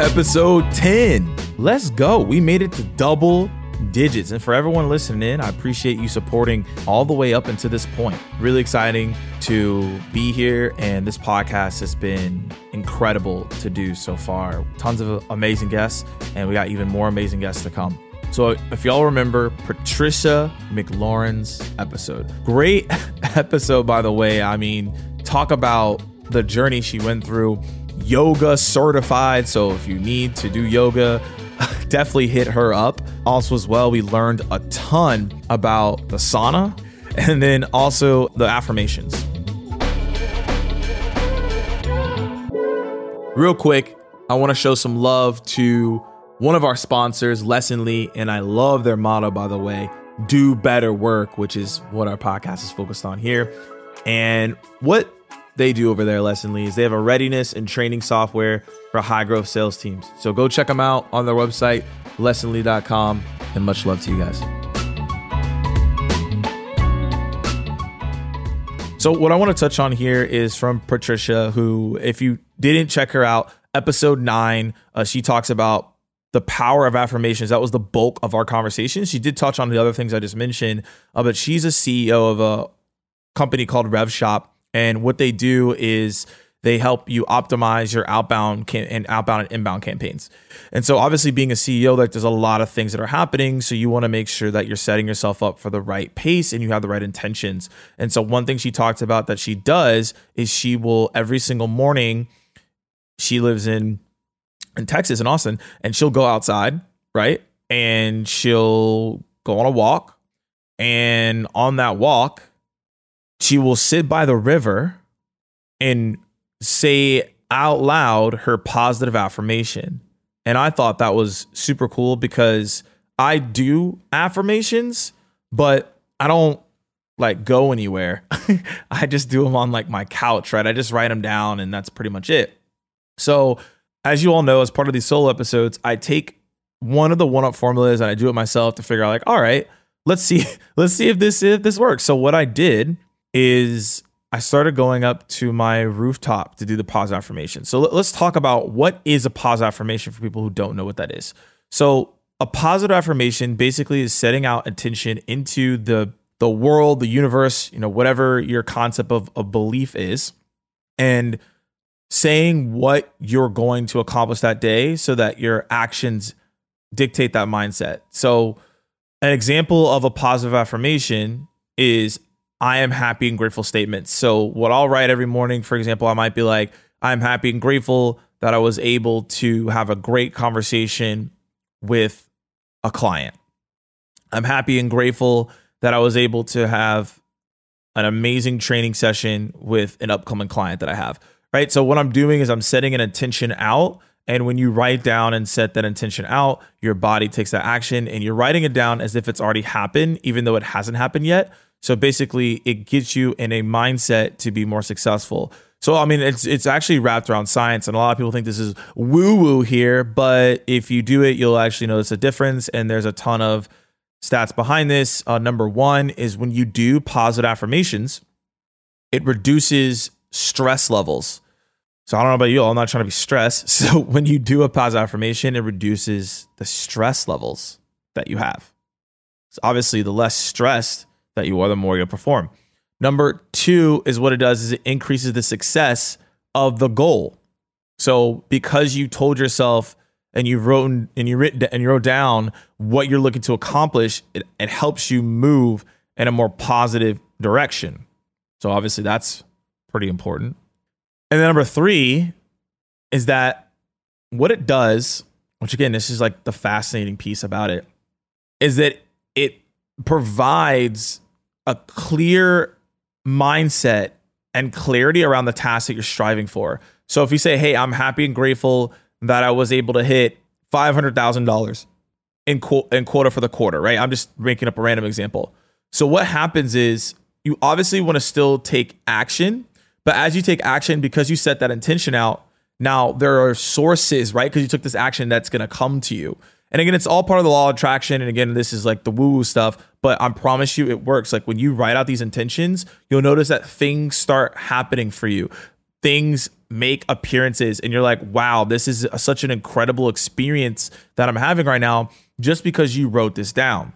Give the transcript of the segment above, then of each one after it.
Episode 10. Let's go. We made it to double digits. And for everyone listening in, I appreciate you supporting all the way up until this point. Really exciting to be here. And this podcast has been incredible to do so far. Tons of amazing guests, and we got even more amazing guests to come. So, if y'all remember Patricia McLaurin's episode, great episode, by the way. I mean, talk about the journey she went through, yoga certified. So, if you need to do yoga, definitely hit her up. Also, as well, we learned a ton about the sauna and then also the affirmations. Real quick, I want to show some love to one of our sponsors, Lessonly, and I love their motto, by the way do better work, which is what our podcast is focused on here. And what they do over there, Lessonly, is they have a readiness and training software for high growth sales teams. So go check them out on their website, lessonly.com, and much love to you guys. So, what I want to touch on here is from Patricia, who, if you didn't check her out, episode nine, uh, she talks about the power of affirmations. That was the bulk of our conversation. She did touch on the other things I just mentioned, uh, but she's a CEO of a company called RevShop. And what they do is they help you optimize your outbound cam- and outbound and inbound campaigns. And so obviously being a CEO, like there's a lot of things that are happening. So you want to make sure that you're setting yourself up for the right pace and you have the right intentions. And so one thing she talked about that she does is she will every single morning, she lives in in Texas in Austin, and she'll go outside, right? And she'll go on a walk. And on that walk, she will sit by the river and say out loud her positive affirmation. And I thought that was super cool because I do affirmations, but I don't like go anywhere. I just do them on like my couch, right? I just write them down and that's pretty much it. So as you all know, as part of these solo episodes, I take one of the one up formulas and I do it myself to figure out like, all right, let's see, let's see if this if this works. So what I did is I started going up to my rooftop to do the pause affirmation. So let's talk about what is a pause affirmation for people who don't know what that is. So a positive affirmation basically is setting out attention into the the world, the universe, you know, whatever your concept of, a belief is, and saying what you're going to accomplish that day so that your actions dictate that mindset. So, an example of a positive affirmation is I am happy and grateful statements. So, what I'll write every morning, for example, I might be like, I'm happy and grateful that I was able to have a great conversation with a client. I'm happy and grateful that I was able to have an amazing training session with an upcoming client that I have right? So what I'm doing is I'm setting an intention out. And when you write down and set that intention out, your body takes that action and you're writing it down as if it's already happened, even though it hasn't happened yet. So basically, it gets you in a mindset to be more successful. So I mean, it's it's actually wrapped around science, and a lot of people think this is woo woo here. But if you do it, you'll actually notice a difference, and there's a ton of stats behind this. Uh, number one is when you do positive affirmations, it reduces stress levels. So I don't know about you, I'm not trying to be stressed. So when you do a positive affirmation, it reduces the stress levels that you have. So obviously, the less stressed that you are, the more you'll perform. Number two is what it does is it increases the success of the goal. So because you told yourself and you wrote and you written and you wrote down what you're looking to accomplish, it, it helps you move in a more positive direction. So obviously that's pretty important. And then number three is that what it does, which again, this is like the fascinating piece about it, is that it provides a clear mindset and clarity around the task that you're striving for. So if you say, "Hey, I'm happy and grateful that I was able to hit five hundred thousand dollars in qu- in quota for the quarter," right? I'm just making up a random example. So what happens is you obviously want to still take action, but as you take action, because you set that intention out, now there are sources, right? Because you took this action that's going to come to you. And again, it's all part of the law of attraction. And again, this is like the woo woo stuff, but I promise you it works. Like when you write out these intentions, you'll notice that things start happening for you. Things make appearances and you're like, wow, this is a, such an incredible experience that I'm having right now just because you wrote this down.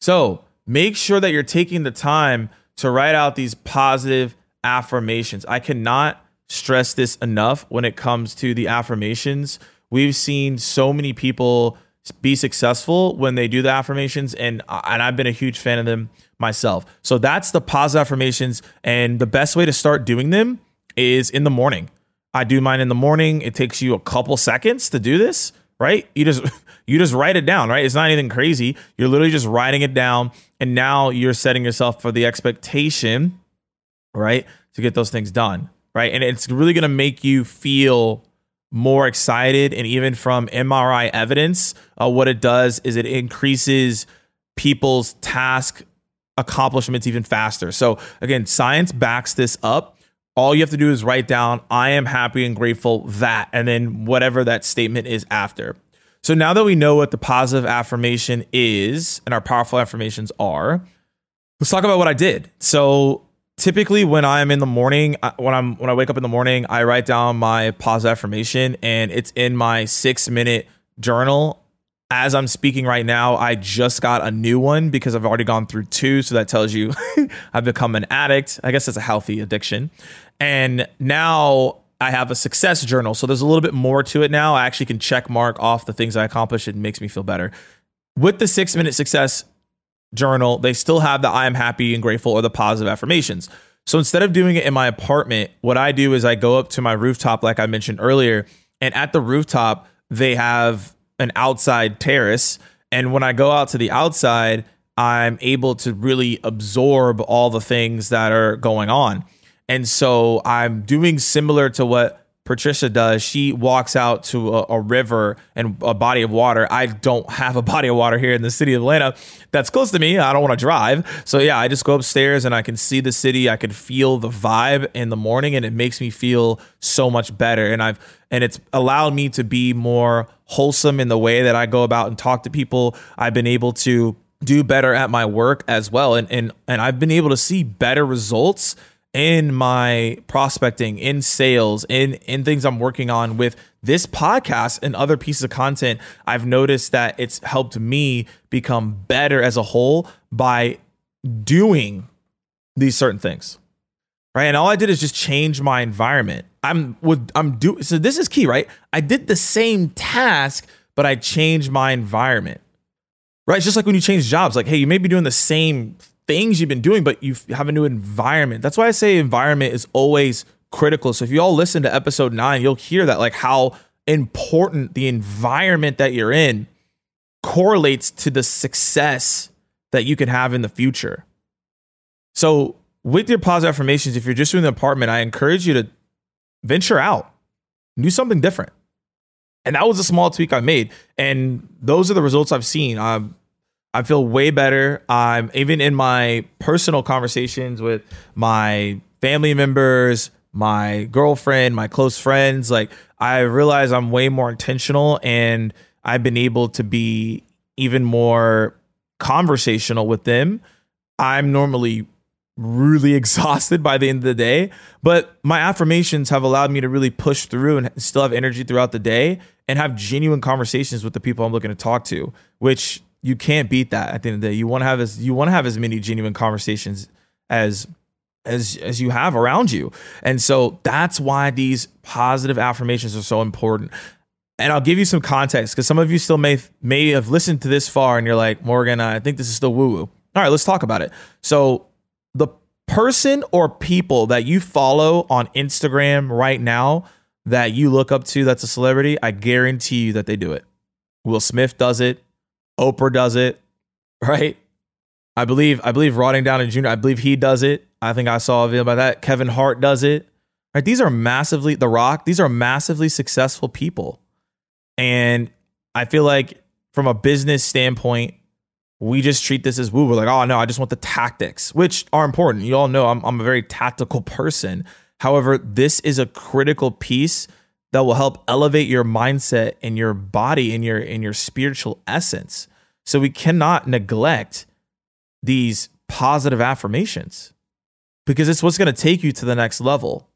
So make sure that you're taking the time to write out these positive affirmations. I cannot stress this enough when it comes to the affirmations. We've seen so many people be successful when they do the affirmations and uh, and I've been a huge fan of them myself. So that's the positive affirmations and the best way to start doing them is in the morning. I do mine in the morning. It takes you a couple seconds to do this, right? You just you just write it down, right? It's not anything crazy. You're literally just writing it down and now you're setting yourself for the expectation, right? To get those things done, right? And it's really going to make you feel more excited and even from MRI evidence, uh, what it does is it increases people's task accomplishments even faster. So again, science backs this up all you have to do is write down, I am happy and grateful that, and then whatever that statement is after. So now that we know what the positive affirmation is and our powerful affirmations are, let's talk about what I did. So typically when I'm in the morning, when I'm when I wake up in the morning, I write down my positive affirmation and it's in my 6 minute journal as I'm speaking right now, I just got a new one because I've already gone through two. So that tells you I've become an addict. I guess it's a healthy addiction. And now I have a success journal. So there's a little bit more to it now. I actually can check mark off the things I accomplished. It makes me feel better. With the six minute success journal, they still have the I am happy and grateful or the positive affirmations. So instead of doing it in my apartment, what I do is I go up to my rooftop, like I mentioned earlier, and at the rooftop, they have an outside terrace. And when I go out to the outside, I'm able to really absorb all the things that are going on. And so I'm doing similar to what Patricia does. She walks out to a, a, river and a body of water. I don't have a body of water here in the city of Atlanta that's close to me. I don't want to drive. So yeah, I just go upstairs and I can see the city. I can feel the vibe in the morning and it makes me feel so much better. And I've and it's allowed me to be more wholesome in the way that I go about and talk to people. I've been able to do better at my work as well. And and and I've been able to see better results in my prospecting, in sales, in in things I'm working on with this podcast and other pieces of content, I've noticed that it's helped me become better as a whole by doing these certain things. Right? And all I did is just change my environment. I'm with I'm do so this is key, right? I did the same task, but I changed my environment. Right? It's just like when you change jobs, like, hey, you may be doing the same things you've been doing, but you have a new environment. That's why I say environment is always critical. So if you all listen to episode nine, you'll hear that like how important the environment that you're in correlates to the success that you can have in the future. So with your positive affirmations, if you're just doing the apartment, I encourage you to venture out, do something different. And that was a small tweak I made. And those are the results I've seen. Um, I feel way better. I'm even in my personal conversations with my family members, my girlfriend, my close friends. Like I realize I'm way more intentional and I've been able to be even more conversational with them. I'm normally really exhausted by the end of the day, but my affirmations have allowed me to really push through and still have energy throughout the day and have genuine conversations with the people I'm looking to talk to, which you can't beat that at the end of the day. You want to have as you want to have as many genuine conversations as as as you have around you. And so that's why these positive affirmations are so important. And I'll give you some context because some of you still may may have listened to this far and you're like, Morgan, I think this is still woo woo. All right, let's talk about it. So the person or people that you follow on Instagram right now that you look up to that's a celebrity, I guarantee you that they do it. Will Smith does it. Oprah does it, right? I believe I believe Robert Downey Junior. I believe he does it. I think I saw a video about that. Kevin Hart does it. Right? These are massively The Rock. These are massively successful people, and I feel like from a business standpoint, we just treat this as woo. We're like, oh no, I just want the tactics, which are important. You all know I'm I'm a very tactical person. However, this is a critical piece that will help elevate your mindset and your body and your in your spiritual essence. So we cannot neglect these positive affirmations because it's what's going to take you to the next level.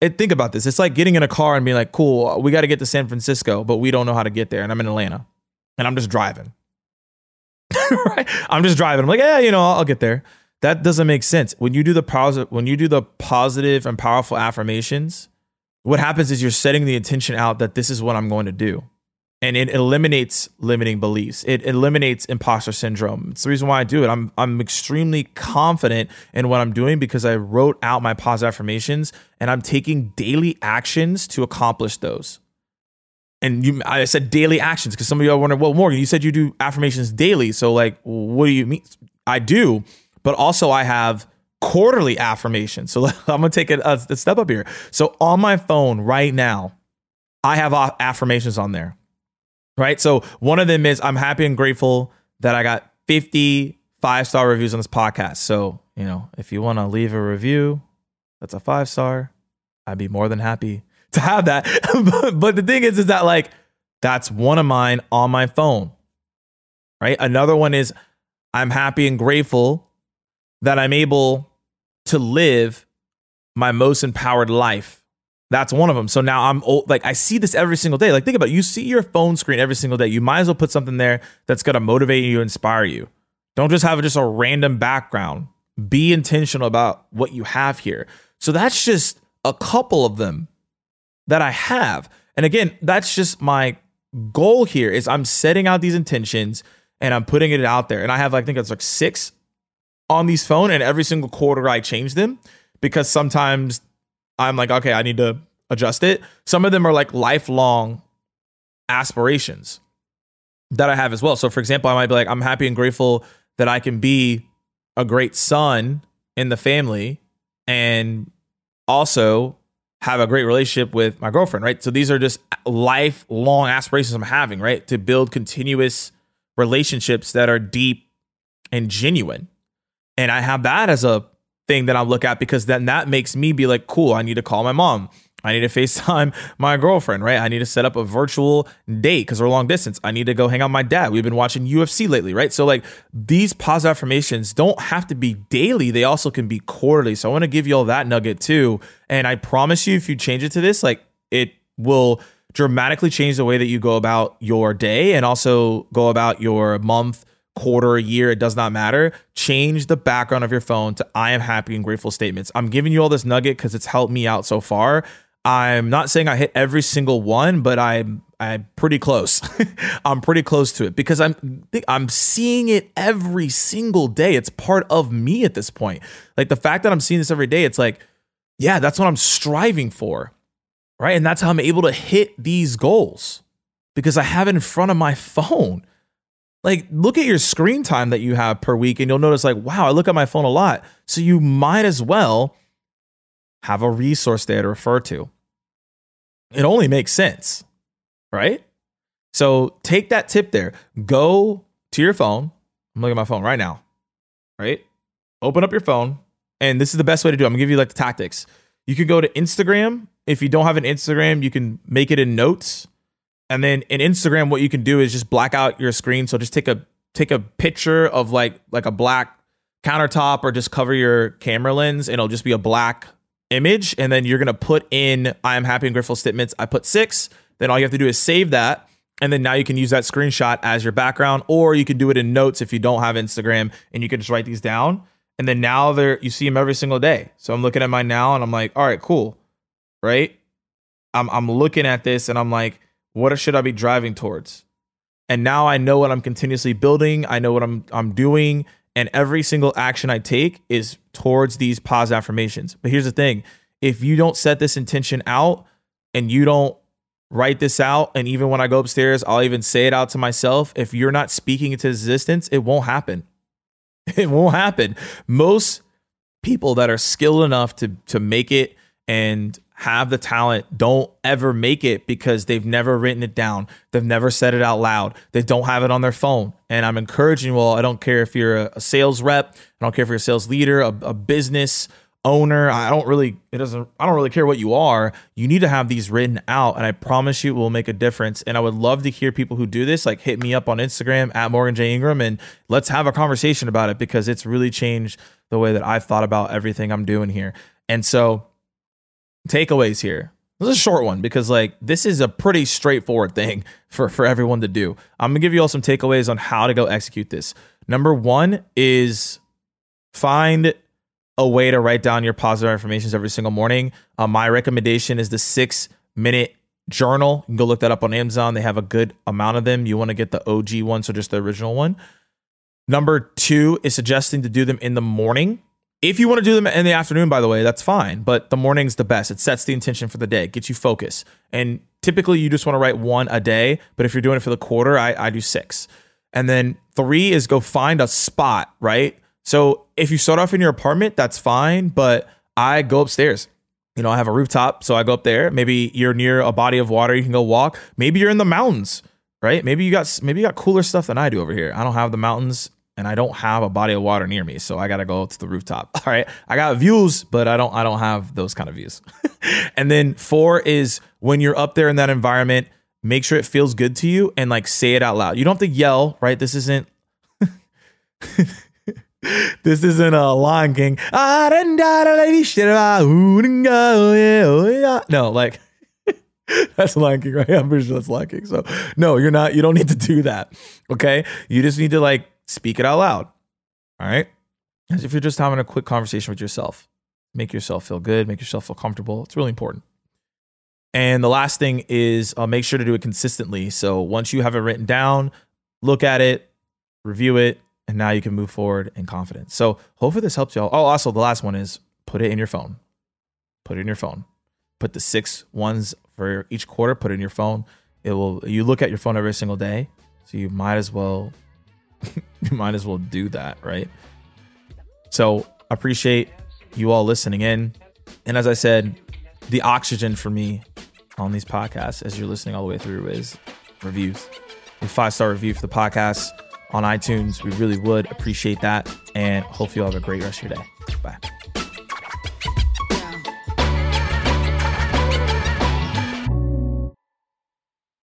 it, think about this. It's like getting in a car and being like, cool, we got to get to San Francisco, but we don't know how to get there. And I'm in Atlanta and I'm just driving. right? I'm just driving. I'm like, yeah, you know, I'll, I'll get there. That doesn't make sense. When you do the positive, when you do the positive and powerful affirmations, what happens is you're setting the intention out that this is what I'm going to do and it eliminates limiting beliefs. It eliminates imposter syndrome. It's the reason why I do it. I'm I'm extremely confident in what I'm doing because I wrote out my positive affirmations and I'm taking daily actions to accomplish those. And you, I said daily actions because some of you are wondering, well, Morgan, you said you do affirmations daily. So like, what do you mean? I do, but also I have quarterly affirmation. So I'm gonna take a, a step up here. So on my phone right now, I have affirmations on there right? So one of them is I'm happy and grateful that I got 50 five star reviews on this podcast. So, you know, if you want to leave a review that's a five star, I'd be more than happy to have that. but the thing is, is that like that's one of mine on my phone, right? Another one is I'm happy and grateful that I'm able to live my most empowered life that's one of them. So now I'm old, like I see this every single day. Like think about it. You see your phone screen every single day. You might as well put something there that's going to motivate you, inspire you. Don't just have just a random background. Be intentional about what you have here. So that's just a couple of them that I have. And again, that's just my goal here is I'm setting out these intentions and I'm putting it out there. And I have I think it's like 6 on these phone and every single quarter I change them because sometimes I'm like, okay, I need to adjust it. Some of them are like lifelong aspirations that I have as well. So, for example, I might be like, I'm happy and grateful that I can be a great son in the family and also have a great relationship with my girlfriend, right? So, these are just lifelong aspirations I'm having, right? To build continuous relationships that are deep and genuine. And I have that as a thing that I look at because then that makes me be like, cool, I need to call my mom. I need to FaceTime my girlfriend, right? I need to set up a virtual date because we're long distance. I need to go hang out with my dad. We've been watching UFC lately, right? So, like, these positive affirmations don't have to be daily, they also can be quarterly. So, I want to give you all that nugget too. And I promise you, if you change it to this, like, it will dramatically change the way that you go about your day and also go about your month quarter, a year, it does not matter. Change the background of your phone to I am happy and grateful statements. I'm giving you all this nugget because it's helped me out so far. I'm not saying I hit every single one, but I'm I'm pretty close. I'm pretty close to it because I'm I'm seeing it every single day. It's part of me at this point. Like the fact that I'm seeing this every day, it's like, yeah, that's what I'm striving for. Right? And that's how I'm able to hit these goals because I have it in front of my phone. Like, look at your screen time that you have per week, and you'll notice, like, wow, I look at my phone a lot. So you might as well have a resource there to refer to. It only makes sense, right? So take that tip there. Go to your phone. I'm looking at my phone right now, right? Open up your phone, and this is the best way to do it. I'm gonna give you like the tactics. You could go to Instagram. If you don't have an Instagram, you can make it in notes and then in Instagram, what you can do is just black out your screen. So just take a take a picture of like like a black countertop or just cover your camera lens and it'll just be a black image. And then you're gonna put in I am happy and grateful statements. I put six. Then all you have to do is save that. And then now you can use that screenshot as your background, or you can do it in notes if you don't have Instagram and you can just write these down. And then now there you see them every single day. So I'm looking at mine now and I'm like, all right, cool. Right? I'm I'm looking at this and I'm like, what should I be driving towards? And now I know what I'm continuously building. I know what I'm I'm doing, and every single action I take is towards these positive affirmations. But here's the thing: if you don't set this intention out and you don't write this out, and even when I go upstairs, I'll even say it out to myself. If you're not speaking into existence, it won't happen. It won't happen. Most people that are skilled enough to to make it and have the talent don't ever make it because they've never written it down. They've never said it out loud. They don't have it on their phone. And I'm encouraging you all, I don't care if you're a, sales rep, I don't care if you're a sales leader, a, a business owner. I don't really, it doesn't, I don't really care what you are. You need to have these written out. And I promise you it will make a difference. And I would love to hear people who do this, like hit me up on Instagram at Morgan J. Ingram and let's have a conversation about it because it's really changed the way that I've thought about everything I'm doing here. And so, takeaways here. This is a short one because like this is a pretty straightforward thing for for everyone to do. I'm gonna give you all some takeaways on how to go execute this. Number one is find a way to write down your positive affirmations every single morning. Uh, my recommendation is the six minute journal. You can go look that up on Amazon. They have a good amount of them. You want to get the OG one, so just the original one. Number two is suggesting to do them in the morning. If you want to do them in the afternoon, by the way, that's fine. But the morning's the best. It sets the intention for the day, gets you focus. And typically you just want to write one a day. But if you're doing it for the quarter, I, I do six. And then three is go find a spot, right? So if you start off in your apartment, that's fine. But I go upstairs. You know, I have a rooftop, so I go up there. Maybe you're near a body of water, you can go walk. Maybe you're in the mountains, right? Maybe you got maybe you got cooler stuff than I do over here. I don't have the mountains and I don't have a body of water near me, so I got to go to the rooftop. All right, I got views, but I don't I don't have those kind of views. and then 4 is when you're up there in that environment, make sure it feels good to you and like say it out loud. You don't have to yell, right? This isn't this isn't a Lion King. No, like that's Lion King, right? I'm pretty sure that's Lion King. So no, you're not. You don't need to do that. Okay, you just need to like speak it out loud. All right, as if you're just having a quick conversation with yourself. Make yourself feel good. Make yourself feel comfortable. It's really important. And the last thing is uh, make sure to do it consistently. So once you have it written down, look at it, review it, and now you can move forward in confidence. So hopefully this helps y'all. Oh, also the last one is put it in your phone. Put it in your phone. Put the six ones for each quarter. Put it in your phone. It will. You look at your phone every single day, so you might as well. you might as well do that, right? So appreciate you all listening in, and as I said, the oxygen for me on these podcasts, as you're listening all the way through, is reviews. A five star review for the podcast on iTunes. We really would appreciate that. And hope you all have a great rest of your day. Bye.